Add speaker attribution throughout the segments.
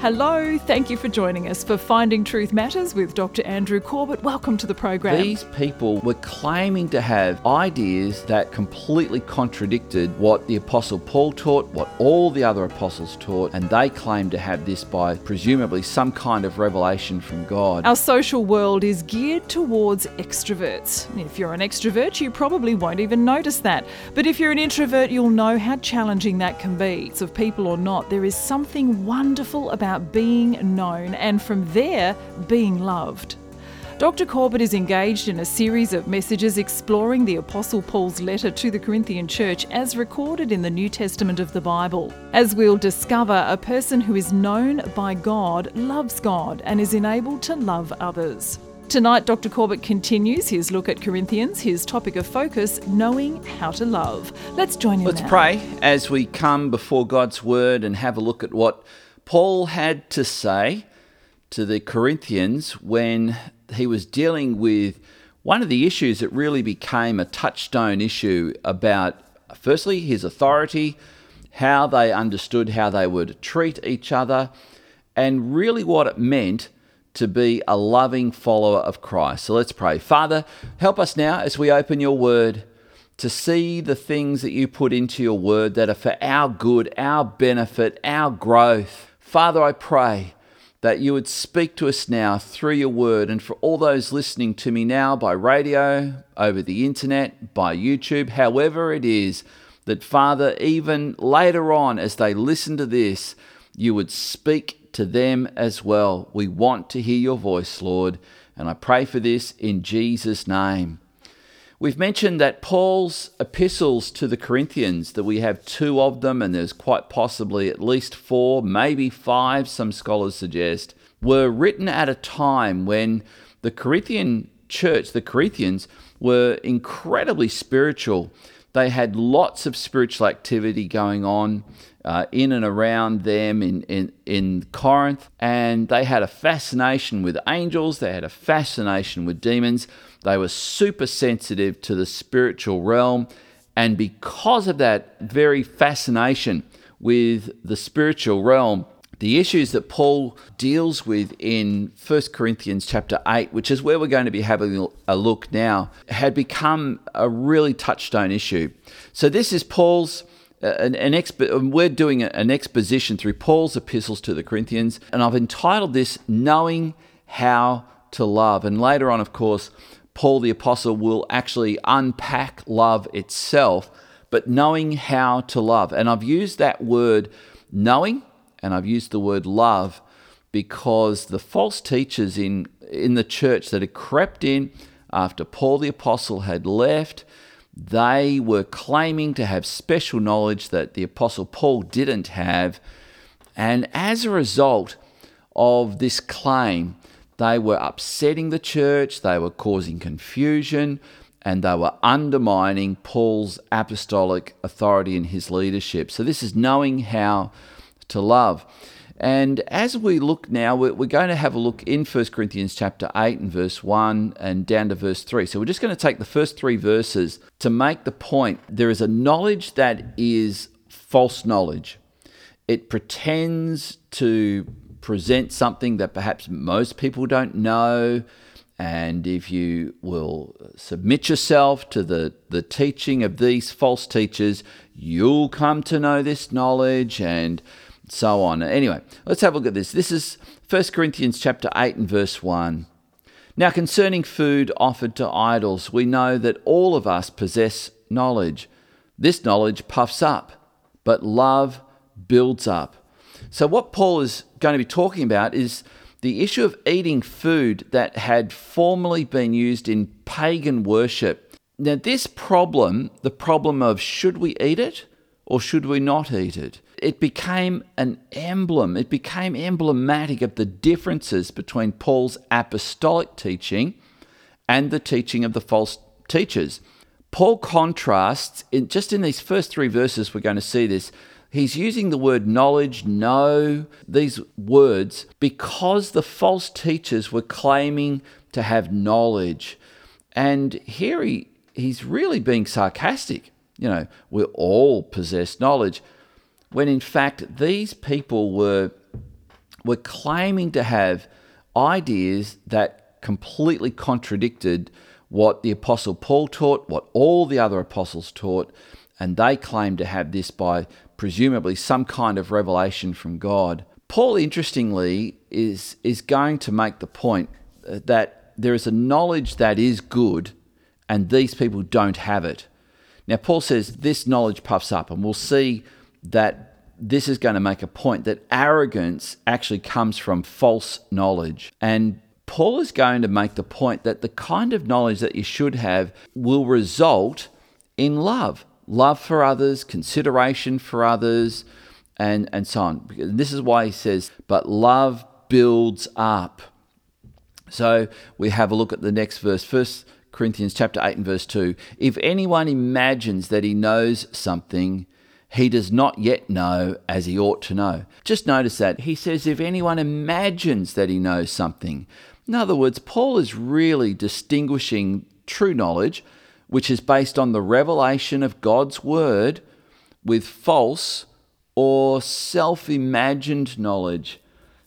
Speaker 1: Hello, thank you for joining us for Finding Truth Matters with Dr. Andrew Corbett. Welcome to the program.
Speaker 2: These people were claiming to have ideas that completely contradicted what the Apostle Paul taught, what all the other apostles taught, and they claimed to have this by presumably some kind of revelation from God.
Speaker 1: Our social world is geared towards extroverts. If you're an extrovert, you probably won't even notice that. But if you're an introvert, you'll know how challenging that can be. So, of people or not, there is something wonderful about about being known and from there, being loved. Dr. Corbett is engaged in a series of messages exploring the Apostle Paul's letter to the Corinthian church as recorded in the New Testament of the Bible. As we'll discover, a person who is known by God loves God and is enabled to love others. Tonight, Dr. Corbett continues his look at Corinthians, his topic of focus, knowing how to love. Let's join him
Speaker 2: Let's
Speaker 1: now.
Speaker 2: pray as we come before God's word and have a look at what Paul had to say to the Corinthians when he was dealing with one of the issues that really became a touchstone issue about, firstly, his authority, how they understood how they would treat each other, and really what it meant to be a loving follower of Christ. So let's pray. Father, help us now as we open your word to see the things that you put into your word that are for our good, our benefit, our growth. Father, I pray that you would speak to us now through your word, and for all those listening to me now by radio, over the internet, by YouTube, however it is, that Father, even later on as they listen to this, you would speak to them as well. We want to hear your voice, Lord, and I pray for this in Jesus' name. We've mentioned that Paul's epistles to the Corinthians, that we have two of them, and there's quite possibly at least four, maybe five, some scholars suggest, were written at a time when the Corinthian church, the Corinthians, were incredibly spiritual. They had lots of spiritual activity going on uh, in and around them in, in, in Corinth, and they had a fascination with angels, they had a fascination with demons. They were super sensitive to the spiritual realm. And because of that very fascination with the spiritual realm, the issues that Paul deals with in 1 Corinthians chapter 8, which is where we're going to be having a look now, had become a really touchstone issue. So this is Paul's an, an expo- we're doing an exposition through Paul's epistles to the Corinthians, and I've entitled this Knowing How to Love. And later on, of course, Paul the Apostle will actually unpack love itself, but knowing how to love. And I've used that word knowing and I've used the word love because the false teachers in, in the church that had crept in after Paul the Apostle had left, they were claiming to have special knowledge that the Apostle Paul didn't have. And as a result of this claim, they were upsetting the church, they were causing confusion, and they were undermining Paul's apostolic authority and his leadership. So, this is knowing how to love. And as we look now, we're going to have a look in 1 Corinthians chapter 8 and verse 1 and down to verse 3. So we're just going to take the first three verses to make the point. There is a knowledge that is false knowledge, it pretends to present something that perhaps most people don't know. And if you will submit yourself to the, the teaching of these false teachers, you'll come to know this knowledge and so on. Anyway, let's have a look at this. This is 1 Corinthians chapter 8 and verse 1. Now, concerning food offered to idols, we know that all of us possess knowledge. This knowledge puffs up, but love builds up. So, what Paul is going to be talking about is the issue of eating food that had formerly been used in pagan worship. Now, this problem, the problem of should we eat it or should we not eat it, it became an emblem, it became emblematic of the differences between Paul's apostolic teaching and the teaching of the false teachers. Paul contrasts, in, just in these first three verses, we're going to see this He's using the word knowledge, know, these words because the false teachers were claiming to have knowledge. And here he, he's really being sarcastic. You know, we all possess knowledge. When in fact, these people were, were claiming to have ideas that completely contradicted what the Apostle Paul taught, what all the other apostles taught, and they claimed to have this by presumably some kind of revelation from God. Paul, interestingly, is, is going to make the point uh, that there is a knowledge that is good, and these people don't have it. Now, Paul says this knowledge puffs up, and we'll see that this is going to make a point that arrogance actually comes from false knowledge. And Paul is going to make the point that the kind of knowledge that you should have will result in love love for others, consideration for others, and, and so on. This is why he says, but love builds up. So we have a look at the next verse. First Corinthians chapter 8 and verse 2. If anyone imagines that he knows something, he does not yet know as he ought to know. Just notice that. He says, if anyone imagines that he knows something. In other words, Paul is really distinguishing true knowledge, which is based on the revelation of God's word, with false or self imagined knowledge.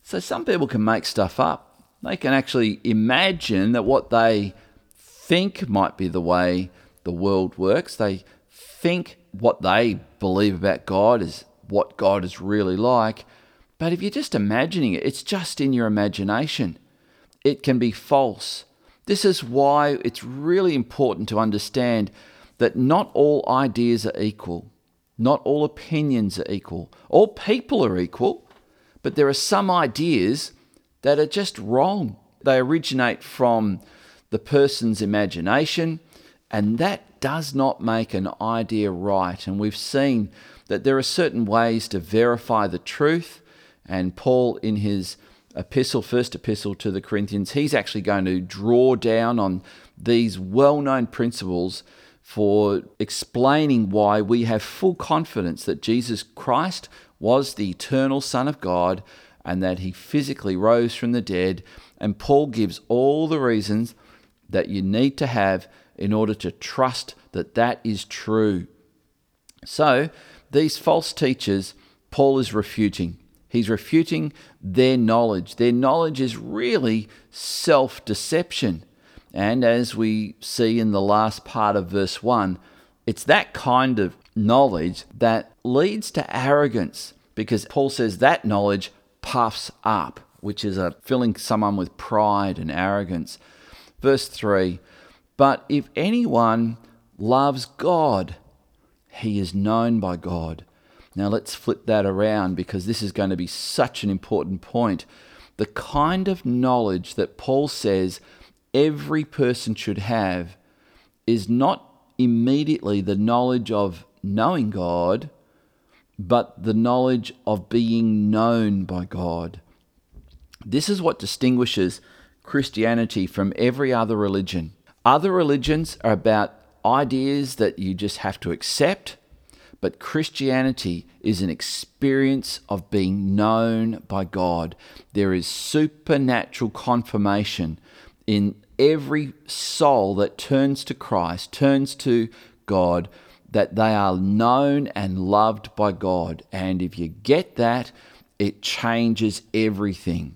Speaker 2: So some people can make stuff up. They can actually imagine that what they think might be the way the world works. They think what they believe about God is what God is really like. But if you're just imagining it, it's just in your imagination it can be false. This is why it's really important to understand that not all ideas are equal, not all opinions are equal, all people are equal, but there are some ideas that are just wrong. They originate from the person's imagination, and that does not make an idea right. And we've seen that there are certain ways to verify the truth, and Paul, in his epistle, first epistle to the Corinthians, he's actually going to draw down on these well known principles for explaining why we have full confidence that Jesus Christ was the eternal Son of God and that he physically rose from the dead. And Paul gives all the reasons that you need to have in order to trust that that is true. So, these false teachers, Paul is refuting. He's refuting their knowledge. Their knowledge is really self deception. And as we see in the last part of verse 1, it's that kind of knowledge that leads to arrogance because Paul says that knowledge puffs up, which is a filling someone with pride and arrogance. Verse 3 But if anyone loves God, he is known by God. Now let's flip that around because this is going to be such an important point. The kind of knowledge that Paul says every person should have is not immediately the knowledge of knowing God, but the knowledge of being known by God. This is what distinguishes Christianity from every other religion. Other religions are about ideas that you just have to accept but Christianity is an experience of being known by God. There is supernatural confirmation in every soul that turns to Christ, turns to God, that they are known and loved by God. And if you get that, it changes everything.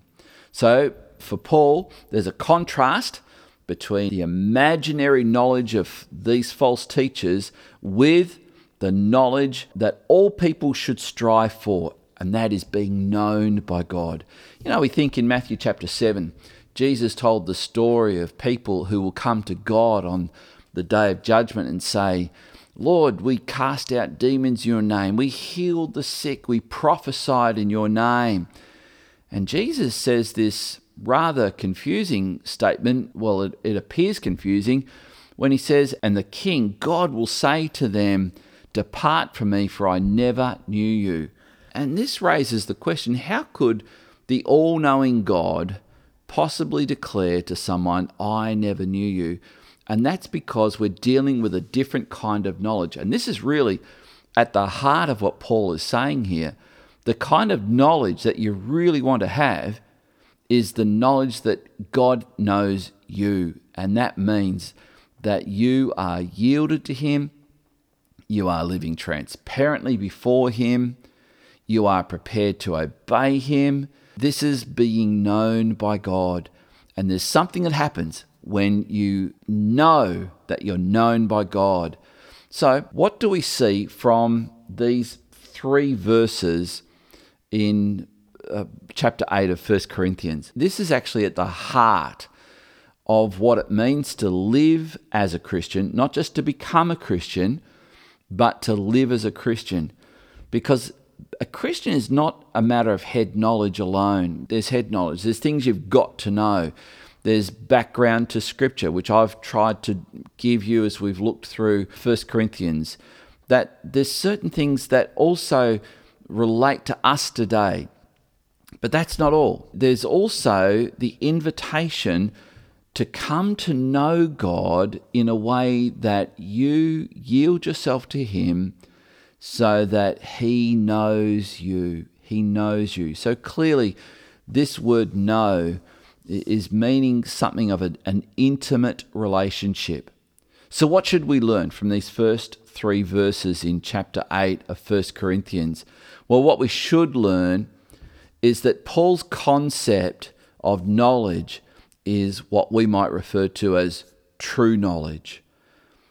Speaker 2: So, for Paul, there's a contrast between the imaginary knowledge of these false teachers with the knowledge that all people should strive for, and that is being known by God. You know, we think in Matthew chapter 7, Jesus told the story of people who will come to God on the day of judgment and say, Lord, we cast out demons in your name, we healed the sick, we prophesied in your name. And Jesus says this rather confusing statement. Well, it, it appears confusing when he says, And the king, God, will say to them, Depart from me, for I never knew you. And this raises the question how could the all knowing God possibly declare to someone, I never knew you? And that's because we're dealing with a different kind of knowledge. And this is really at the heart of what Paul is saying here. The kind of knowledge that you really want to have is the knowledge that God knows you. And that means that you are yielded to Him, you are living transparently before Him. You are prepared to obey Him. This is being known by God. And there's something that happens when you know that you're known by God. So, what do we see from these three verses in uh, chapter 8 of 1 Corinthians? This is actually at the heart of what it means to live as a Christian, not just to become a Christian, but to live as a Christian. Because a Christian is not a matter of head knowledge alone. There's head knowledge, there's things you've got to know. There's background to Scripture, which I've tried to give you as we've looked through 1 Corinthians. That there's certain things that also relate to us today. But that's not all. There's also the invitation to come to know God in a way that you yield yourself to Him so that He knows you. He knows you. So clearly, this word know is meaning something of an intimate relationship. So, what should we learn from these first three verses in chapter 8 of 1 Corinthians? Well, what we should learn is that Paul's concept of knowledge is what we might refer to as true knowledge.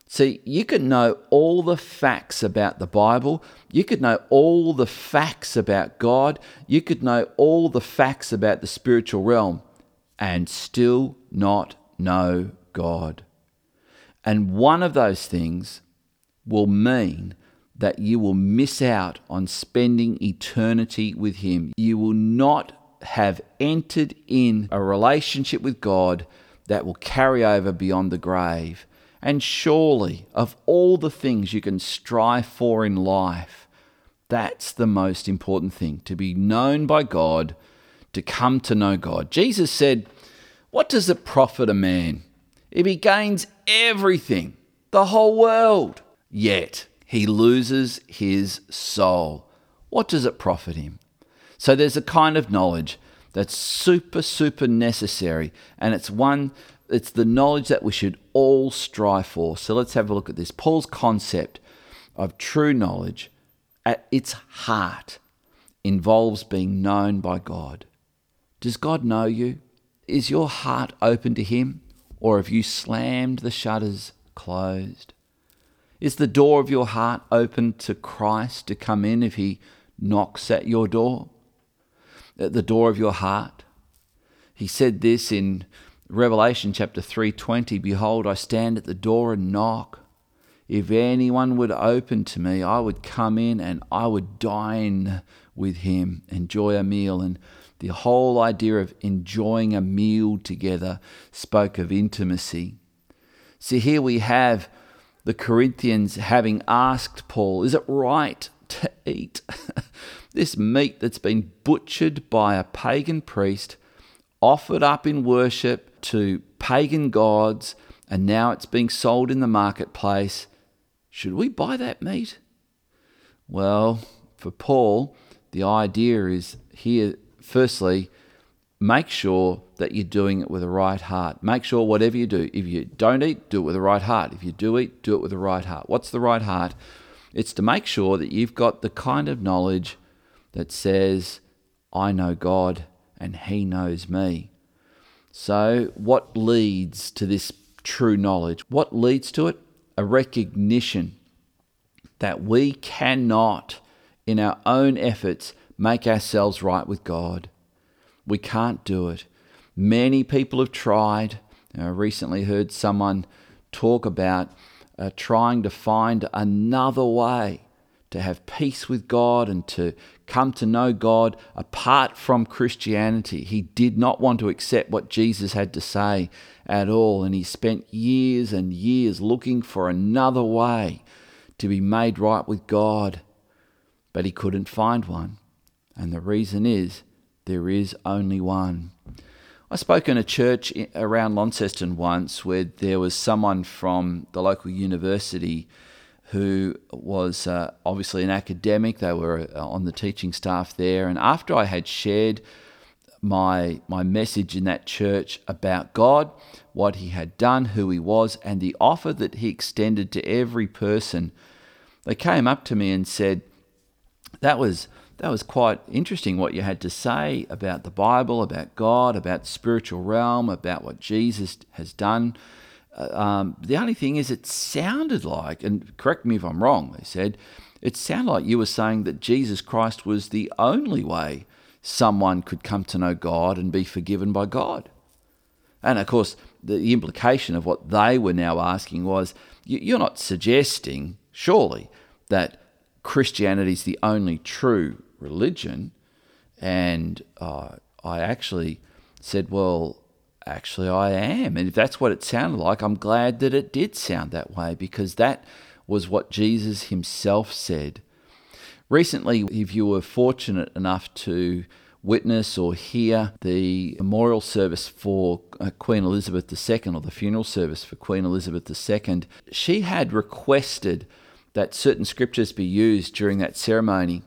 Speaker 2: See, you could know all the facts about the Bible. You could know all the facts about God. You could know all the facts about the spiritual realm and still not know God. And one of those things will mean that you will miss out on spending eternity with Him. You will not have entered in a relationship with God that will carry over beyond the grave. And surely, of all the things you can strive for in life, that's the most important thing to be known by God, to come to know God. Jesus said, What does it profit a man if he gains everything, the whole world, yet he loses his soul? What does it profit him? So there's a kind of knowledge that's super, super necessary, and it's one it's the knowledge that we should all strive for. So let's have a look at this. Paul's concept of true knowledge at its heart involves being known by God. Does God know you? Is your heart open to Him? Or have you slammed the shutters closed? Is the door of your heart open to Christ to come in if He knocks at your door? At the door of your heart? He said this in Revelation chapter 3:20 Behold I stand at the door and knock if anyone would open to me I would come in and I would dine with him enjoy a meal and the whole idea of enjoying a meal together spoke of intimacy see here we have the Corinthians having asked Paul is it right to eat this meat that's been butchered by a pagan priest offered up in worship to pagan gods and now it's being sold in the marketplace. Should we buy that meat? Well, for Paul, the idea is here, firstly, make sure that you're doing it with a right heart. Make sure whatever you do, if you don't eat, do it with a right heart. If you do eat, do it with a right heart. What's the right heart? It's to make sure that you've got the kind of knowledge that says, I know God and He knows me. So, what leads to this true knowledge? What leads to it? A recognition that we cannot, in our own efforts, make ourselves right with God. We can't do it. Many people have tried. I recently heard someone talk about uh, trying to find another way to have peace with God and to come to know God apart from Christianity. He did not want to accept what Jesus had to say at all, and he spent years and years looking for another way to be made right with God, but he couldn't find one. And the reason is there is only one. I spoke in a church around Launceston once where there was someone from the local university who was uh, obviously an academic. They were uh, on the teaching staff there. And after I had shared my, my message in that church about God, what He had done, who He was, and the offer that He extended to every person, they came up to me and said, That was that was quite interesting what you had to say about the Bible, about God, about the spiritual realm, about what Jesus has done. Uh, um, the only thing is, it sounded like, and correct me if I'm wrong, they said, it sounded like you were saying that Jesus Christ was the only way someone could come to know God and be forgiven by God. And of course, the implication of what they were now asking was you're not suggesting, surely, that Christianity is the only true religion. And uh, I actually said, well, actually, I am. And if that's what it sounded like, I'm glad that it did sound that way because that was what Jesus himself said. Recently, if you were fortunate enough to witness or hear the memorial service for uh, Queen Elizabeth II or the funeral service for Queen Elizabeth II, she had requested that certain scriptures be used during that ceremony.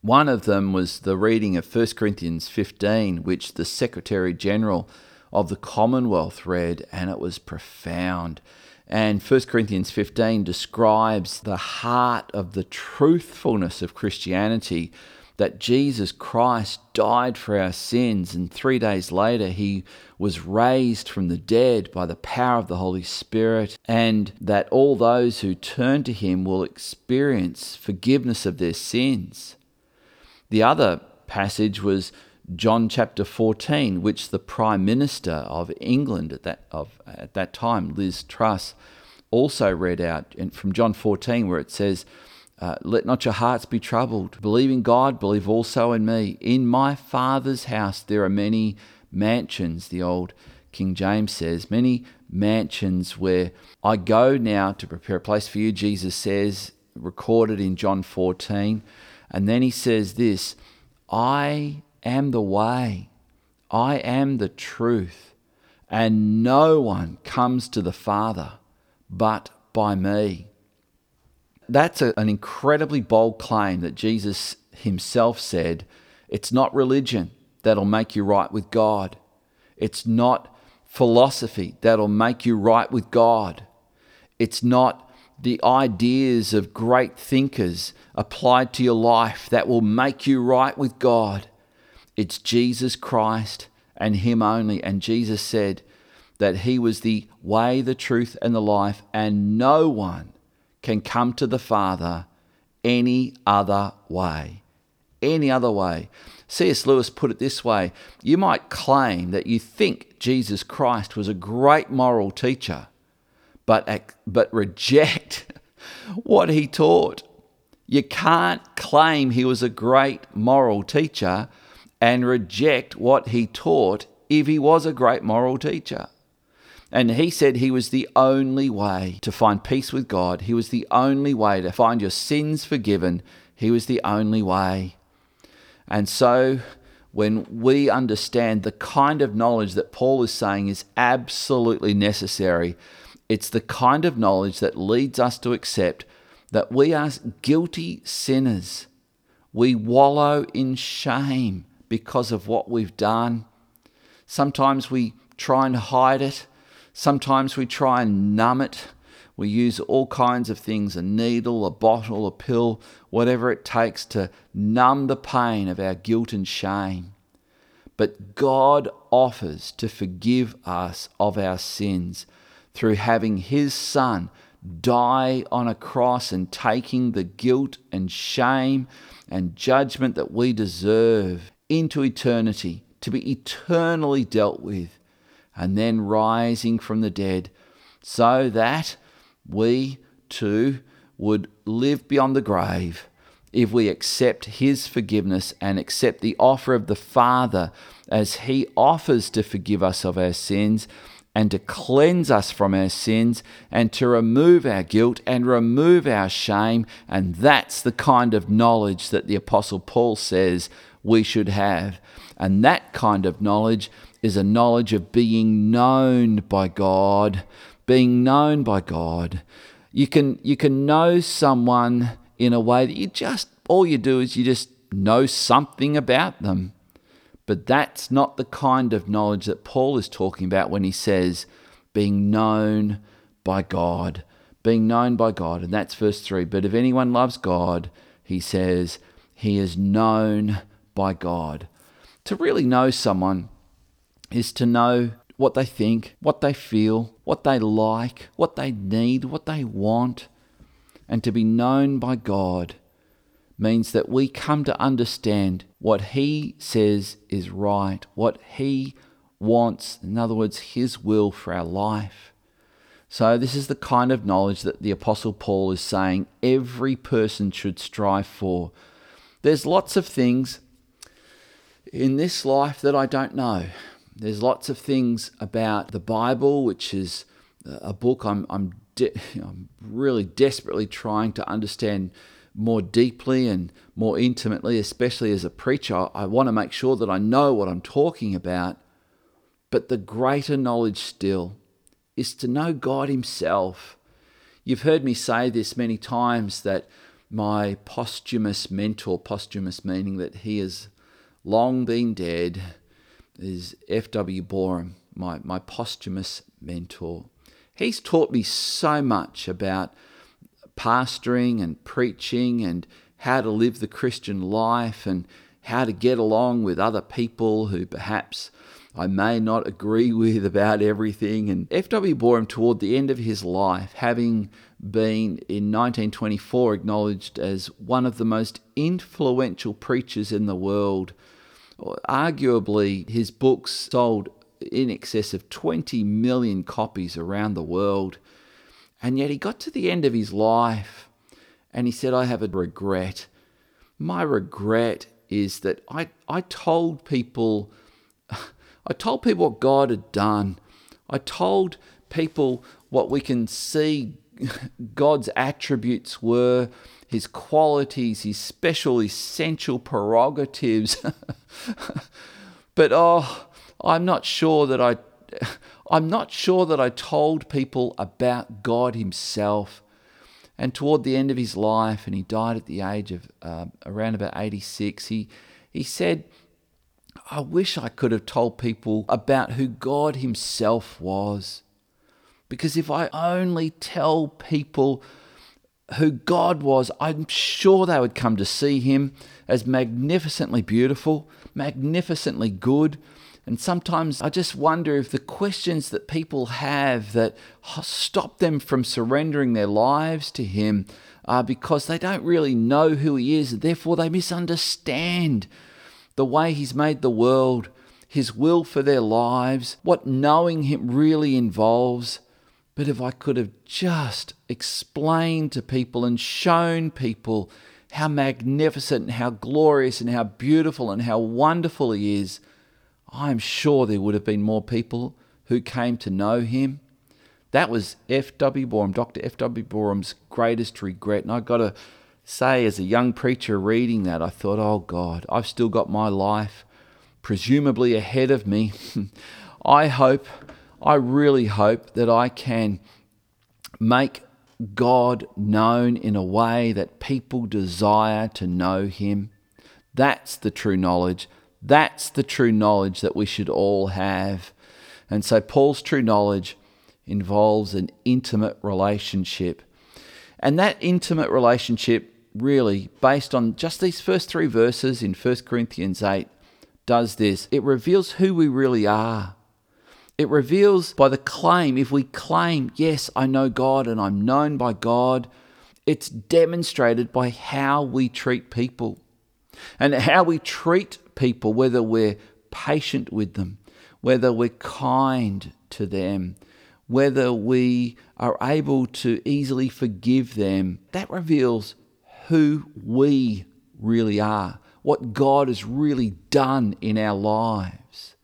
Speaker 2: One of them was the reading of 1 Corinthians 15, which the Secretary General of the Commonwealth read, and it was profound. And 1 Corinthians 15 describes the heart of the truthfulness of Christianity that Jesus Christ died for our sins, and three days later he was raised from the dead by the power of the Holy Spirit, and that all those who turn to him will experience forgiveness of their sins. The other passage was John chapter 14, which the Prime Minister of England at that, of, at that time, Liz Truss, also read out from John 14, where it says, uh, let not your hearts be troubled. Believe in God, believe also in me. In my Father's house there are many mansions, the old King James says, many mansions where I go now to prepare a place for you, Jesus says, recorded in John 14. And then he says this I am the way, I am the truth, and no one comes to the Father but by me that's a, an incredibly bold claim that Jesus himself said it's not religion that'll make you right with God. It's not philosophy that'll make you right with God. It's not the ideas of great thinkers applied to your life that will make you right with God. It's Jesus Christ and Him only. And Jesus said that He was the way, the truth, and the life, and no one can come to the Father any other way. Any other way. C.S. Lewis put it this way You might claim that you think Jesus Christ was a great moral teacher, but, but reject what he taught. You can't claim he was a great moral teacher and reject what he taught if he was a great moral teacher. And he said he was the only way to find peace with God. He was the only way to find your sins forgiven. He was the only way. And so, when we understand the kind of knowledge that Paul is saying is absolutely necessary, it's the kind of knowledge that leads us to accept that we are guilty sinners. We wallow in shame because of what we've done. Sometimes we try and hide it. Sometimes we try and numb it. We use all kinds of things a needle, a bottle, a pill, whatever it takes to numb the pain of our guilt and shame. But God offers to forgive us of our sins through having His Son die on a cross and taking the guilt and shame and judgment that we deserve into eternity to be eternally dealt with and then rising from the dead, so that we too would live beyond the grave if we accept His forgiveness and accept the offer of the Father as He offers to forgive us of our sins and to cleanse us from our sins and to remove our guilt and remove our shame. And that's the kind of knowledge that the Apostle Paul says we should have. And that kind of knowledge is a knowledge of being known by God, being known by God. You can you can know someone in a way that you just all you do is you just know something about them. But that's not the kind of knowledge that Paul is talking about when he says being known by God. Being known by God. And that's verse 3. But if anyone loves God, he says, he is known by God. To really know someone is to know what they think, what they feel, what they like, what they need, what they want. And to be known by God means that we come to understand what He says is right, what He wants, in other words, His will for our life. So, this is the kind of knowledge that the Apostle Paul is saying every person should strive for. There's lots of things in this life that I don't know. There's lots of things about the Bible, which is a book I'm, I'm, de- I'm really desperately trying to understand more deeply and more intimately, especially as a preacher. I want to make sure that I know what I'm talking about. But the greater knowledge still is to know God Himself. You've heard me say this many times that my posthumous mentor, posthumous meaning that he has long been dead, is F.W. Boreham, my, my posthumous mentor. He's taught me so much about pastoring and preaching and how to live the Christian life and how to get along with other people who perhaps I may not agree with about everything. And F.W. Boreham, toward the end of his life, having been in 1924 acknowledged as one of the most influential preachers in the world, arguably his books sold in excess of 20 million copies around the world. And yet he got to the end of his life and he said, I have a regret. My regret is that I, I told people I told people what God had done. I told people what we can see God's attributes were, his qualities, his special, essential prerogatives. but oh, I'm not sure that I I'm not sure that I told people about God himself. And toward the end of his life, and he died at the age of uh, around about 86, he, he said, I wish I could have told people about who God Himself was. Because if I only tell people who God was, I'm sure they would come to see Him as magnificently beautiful, magnificently good. And sometimes I just wonder if the questions that people have that stop them from surrendering their lives to Him are because they don't really know who He is, and therefore they misunderstand the way He's made the world, His will for their lives, what knowing Him really involves. But if I could have just explained to people and shown people how magnificent and how glorious and how beautiful and how wonderful He is, I'm sure there would have been more people who came to know Him. That was F.W. Boreham, Dr. F.W. Boreham's greatest regret. And I got to say, as a young preacher reading that, I thought, oh God, I've still got my life presumably ahead of me. I hope, I really hope that I can make God known in a way that people desire to know Him. That's the true knowledge. That's the true knowledge that we should all have. And so, Paul's true knowledge involves an intimate relationship. And that intimate relationship really, based on just these first three verses in 1 Corinthians 8, does this. It reveals who we really are. It reveals by the claim, if we claim, yes, I know God and I'm known by God, it's demonstrated by how we treat people. And how we treat people, whether we're patient with them, whether we're kind to them, whether we are able to easily forgive them, that reveals who we really are, what God has really done in our lives.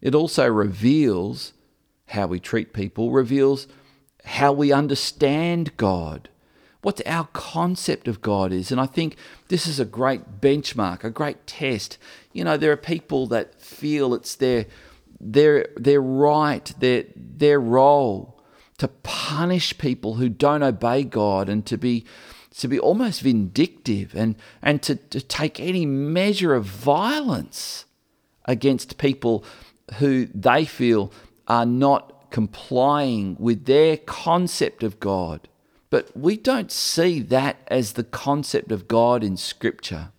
Speaker 2: It also reveals how we treat people, reveals how we understand God, what our concept of God is. And I think this is a great benchmark, a great test. You know, there are people that feel it's their their their right, their their role to punish people who don't obey God and to be to be almost vindictive and, and to, to take any measure of violence against people who they feel are not complying with their concept of God. But we don't see that as the concept of God in Scripture.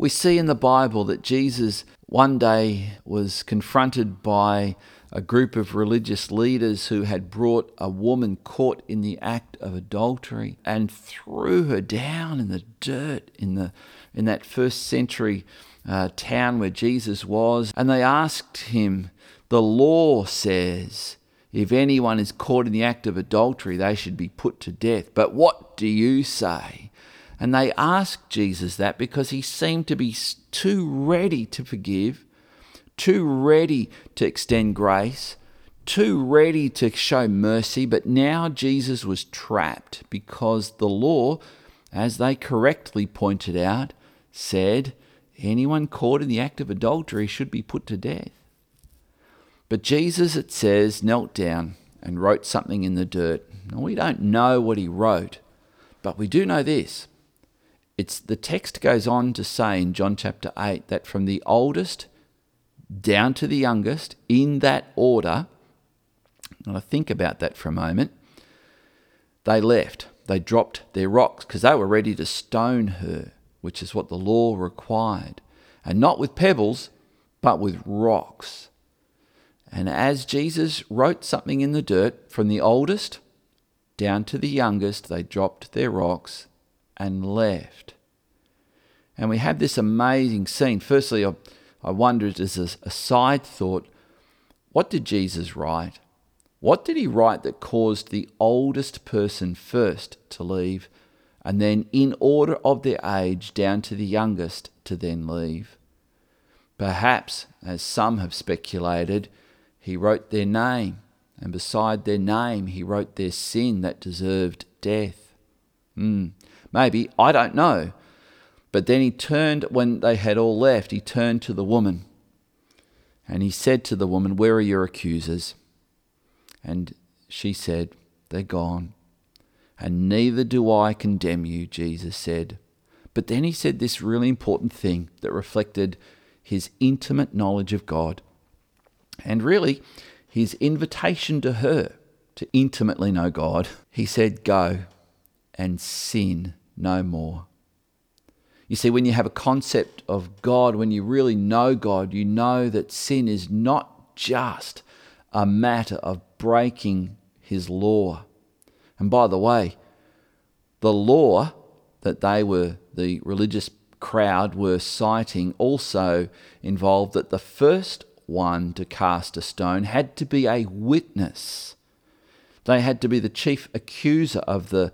Speaker 2: We see in the Bible that Jesus one day was confronted by a group of religious leaders who had brought a woman caught in the act of adultery and threw her down in the dirt in the in that first century uh, town where Jesus was. And they asked him the law says if anyone is caught in the act of adultery they should be put to death. But what do you say and they asked Jesus that because he seemed to be too ready to forgive, too ready to extend grace, too ready to show mercy. But now Jesus was trapped because the law, as they correctly pointed out, said anyone caught in the act of adultery should be put to death. But Jesus, it says, knelt down and wrote something in the dirt. Now, we don't know what he wrote, but we do know this it's the text goes on to say in John chapter 8 that from the oldest down to the youngest, in that order, and I think about that for a moment, they left. They dropped their rocks because they were ready to stone her, which is what the law required. And not with pebbles, but with rocks. And as Jesus wrote something in the dirt, from the oldest down to the youngest, they dropped their rocks and left. And we have this amazing scene. Firstly, I, wondered as a side thought, what did Jesus write? What did he write that caused the oldest person first to leave, and then in order of their age down to the youngest to then leave? Perhaps, as some have speculated, he wrote their name, and beside their name, he wrote their sin that deserved death. Hmm. Maybe, I don't know. But then he turned, when they had all left, he turned to the woman. And he said to the woman, Where are your accusers? And she said, They're gone. And neither do I condemn you, Jesus said. But then he said this really important thing that reflected his intimate knowledge of God and really his invitation to her to intimately know God. He said, Go and sin no more. You see, when you have a concept of God, when you really know God, you know that sin is not just a matter of breaking His law. And by the way, the law that they were, the religious crowd were citing, also involved that the first one to cast a stone had to be a witness. They had to be the chief accuser of the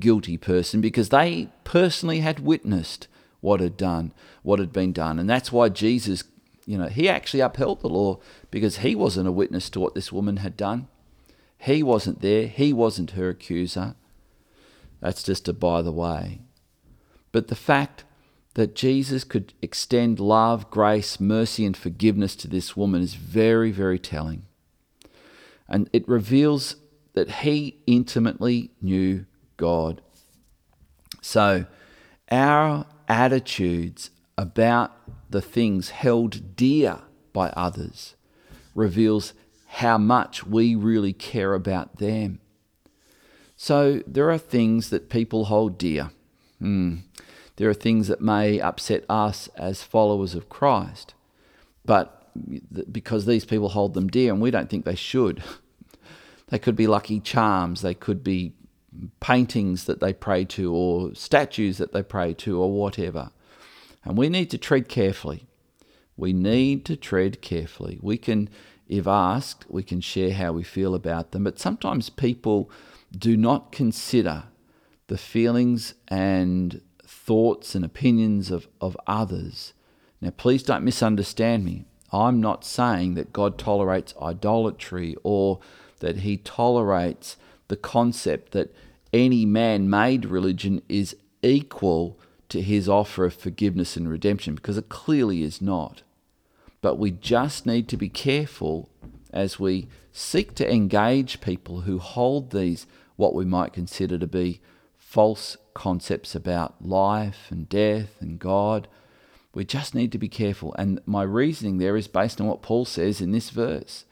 Speaker 2: guilty person because they personally had witnessed what had done, what had been done. And that's why Jesus, you know, he actually upheld the law because he wasn't a witness to what this woman had done. He wasn't there, he wasn't her accuser. That's just a by the way. But the fact that Jesus could extend love, grace, mercy, and forgiveness to this woman is very, very telling. And it reveals that he intimately knew God. So, our attitudes about the things held dear by others reveals how much we really care about them. So, there are things that people hold dear. Mm. There are things that may upset us as followers of Christ, but because these people hold them dear and we don't think they should. They could be lucky charms, they could be paintings that they pray to or statues that they pray to or whatever. And we need to tread carefully. We need to tread carefully. We can, if asked, we can share how we feel about them, but sometimes people do not consider the feelings and thoughts and opinions of, of others. Now, please don't misunderstand me. I'm not saying that God tolerates idolatry or that He tolerates the concept that any man made religion is equal to his offer of forgiveness and redemption, because it clearly is not. But we just need to be careful as we seek to engage people who hold these, what we might consider to be false concepts about life and death and God. We just need to be careful. And my reasoning there is based on what Paul says in this verse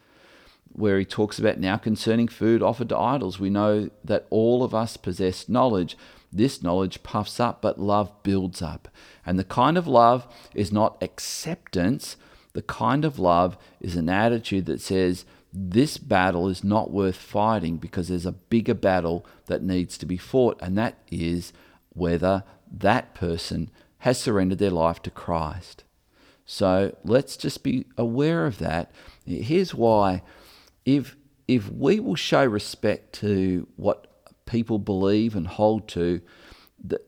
Speaker 2: where he talks about now concerning food offered to idols. We know that all of us possess knowledge. This knowledge puffs up, but love builds up. And the kind of love is not acceptance, the kind of love is an attitude that says, this battle is not worth fighting because there's a bigger battle that needs to be fought, and that is whether that person has surrendered their life to Christ. So let's just be aware of that. Here's why if if we will show respect to what people believe and hold to,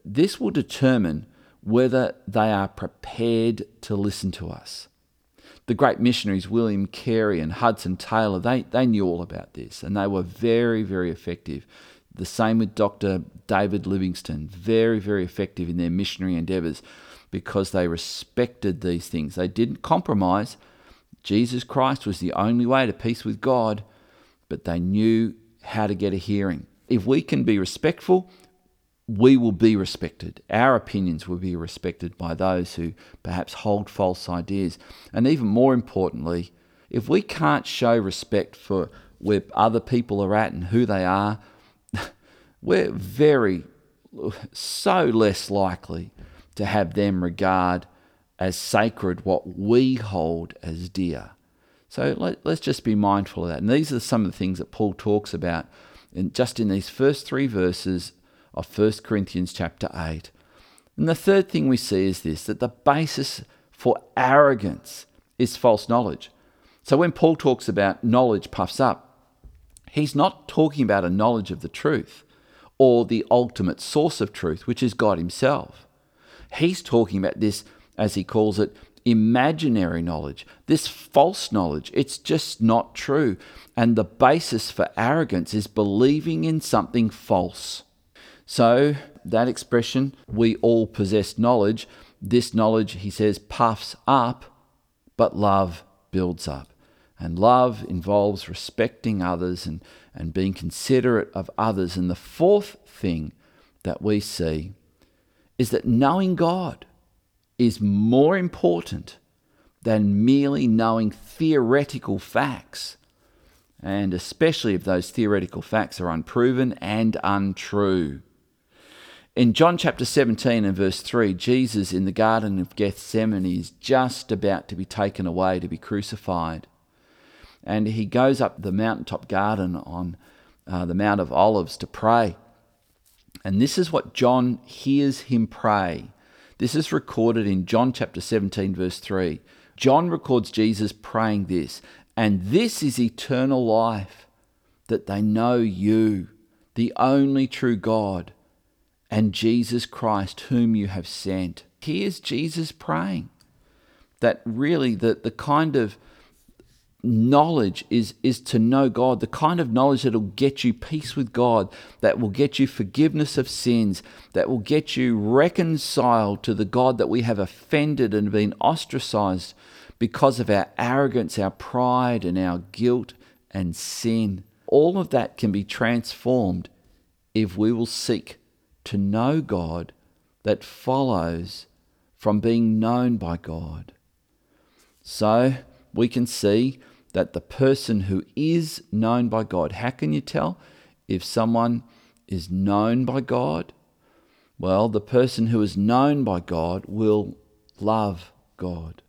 Speaker 2: this will determine whether they are prepared to listen to us the great missionaries, William Carey and Hudson Taylor, they, they knew all about this and they were very, very effective. The same with Dr. David Livingstone, very, very effective in their missionary endeavors because they respected these things. They didn't compromise. Jesus Christ was the only way to peace with God, but they knew how to get a hearing. If we can be respectful we will be respected. Our opinions will be respected by those who perhaps hold false ideas. And even more importantly, if we can't show respect for where other people are at and who they are, we're very, so less likely to have them regard as sacred what we hold as dear. So let, us just be mindful of that. And these are some of the things that Paul talks about in, just in these first three verses of 1 Corinthians chapter 8. And the third thing we see is this that the basis for arrogance is false knowledge. So when Paul talks about knowledge puffs up, he's not talking about a knowledge of the truth or the ultimate source of truth, which is God Himself. He's talking about this, as he calls it, imaginary knowledge, this false knowledge. It's just not true. And the basis for arrogance is believing in something false. So, that expression, we all possess knowledge, this knowledge, he says, puffs up, but love builds up. And love involves respecting others and, and being considerate of others. And the fourth thing that we see is that knowing God is more important than merely knowing theoretical facts, and especially if those theoretical facts are unproven and untrue. In John chapter 17 and verse 3, Jesus in the Garden of Gethsemane is just about to be taken away to be crucified. And he goes up the mountaintop garden on uh, the Mount of Olives to pray. And this is what John hears him pray. This is recorded in John chapter 17, verse 3. John records Jesus praying this, and this is eternal life, that they know you, the only true God and Jesus Christ, whom you have sent. Here's Jesus praying that really the, the kind of knowledge is, is to know God, the kind of knowledge that will get you peace with God, that will get you forgiveness of sins, that will get you reconciled to the God that we have offended and been ostracized because of our arrogance, our pride, and our guilt and sin. All of that can be transformed if we will seek to know God that follows from being known by God. So we can see that the person who is known by God, how can you tell if someone is known by God? Well, the person who is known by God will love God.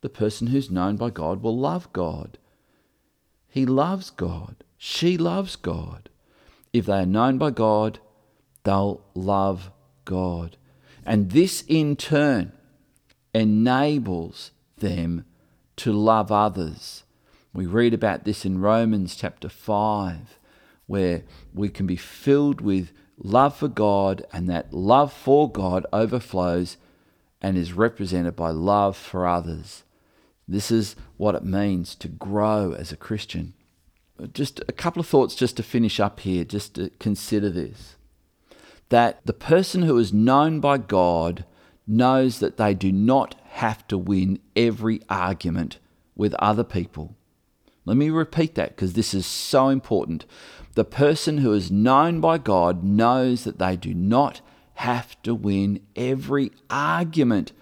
Speaker 2: The person who's known by God will love God. He loves God. She loves God. If they are known by God, they'll love God. And this in turn enables them to love others. We read about this in Romans chapter 5, where we can be filled with love for God, and that love for God overflows and is represented by love for others. This is what it means to grow as a Christian. Just a couple of thoughts just to finish up here, just to consider this that the person who is known by God knows that they do not have to win every argument with other people. Let me repeat that because this is so important. The person who is known by God knows that they do not have to win every argument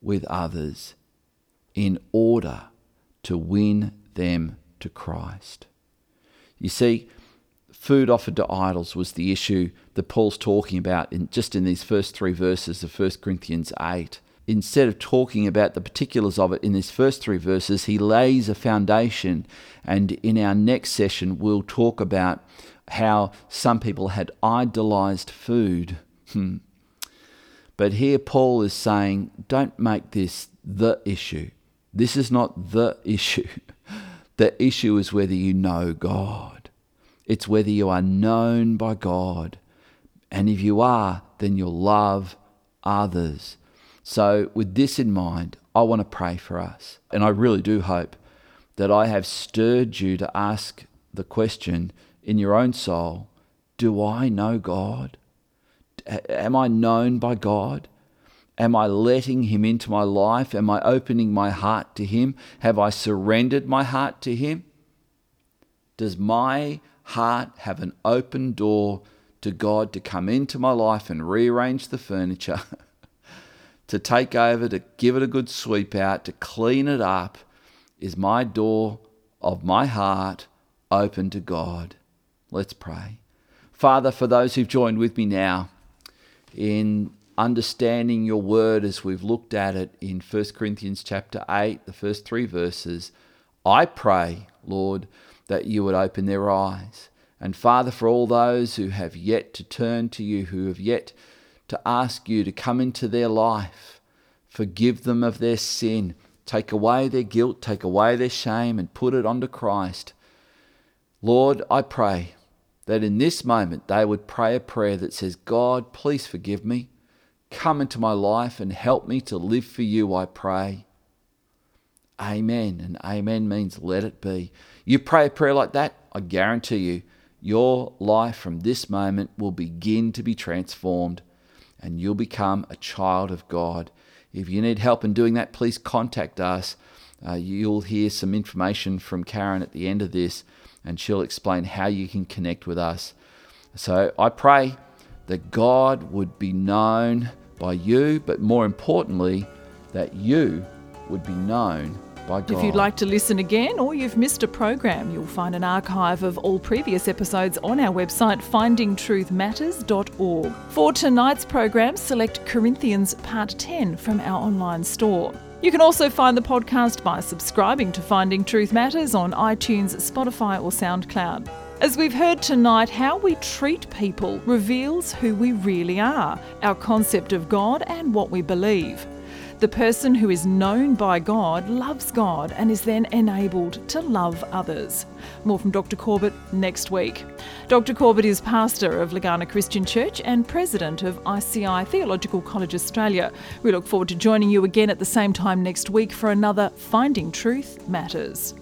Speaker 2: with others in order to win them to Christ. You see, food offered to idols was the issue that Paul's talking about in just in these first three verses of 1 Corinthians 8. Instead of talking about the particulars of it in these first three verses, he lays a foundation. And in our next session, we'll talk about how some people had idolized food. Hmm. But here Paul is saying, don't make this the issue. This is not the issue. The issue is whether you know God. It's whether you are known by God. And if you are, then you'll love others. So, with this in mind, I want to pray for us. And I really do hope that I have stirred you to ask the question in your own soul Do I know God? Am I known by God? Am I letting Him into my life? Am I opening my heart to Him? Have I surrendered my heart to Him? Does my heart have an open door to God to come into my life and rearrange the furniture, to take over, to give it a good sweep out, to clean it up? Is my door of my heart open to God? Let's pray. Father, for those who've joined with me now in understanding your word as we've looked at it in 1 Corinthians chapter 8, the first three verses, I pray, Lord, that you would open their eyes. And Father, for all those who have yet to turn to you, who have yet to ask you to come into their life, forgive them of their sin, take away their guilt, take away their shame, and put it onto Christ. Lord, I pray that in this moment they would pray a prayer that says, God, please forgive me. Come into my life and help me to live for you, I pray. Amen. And amen means let it be. You pray a prayer like that, I guarantee you, your life from this moment will begin to be transformed and you'll become a child of God. If you need help in doing that, please contact us. Uh, you'll hear some information from Karen at the end of this, and she'll explain how you can connect with us. So I pray that God would be known by you, but more importantly, that you would be known by God.
Speaker 1: If you'd like to listen again or you've missed a program, you'll find an archive of all previous episodes on our website, findingtruthmatters.org. For tonight's program, select Corinthians Part 10 from our online store. You can also find the podcast by subscribing to Finding Truth Matters on iTunes, Spotify, or SoundCloud. As we've heard tonight, how we treat people reveals who we really are, our concept of God, and what we believe. The person who is known by God loves God and is then enabled to love others. More from Dr. Corbett next week. Dr. Corbett is pastor of Legana Christian Church and president of ICI Theological College Australia. We look forward to joining you again at the same time next week for another Finding Truth Matters.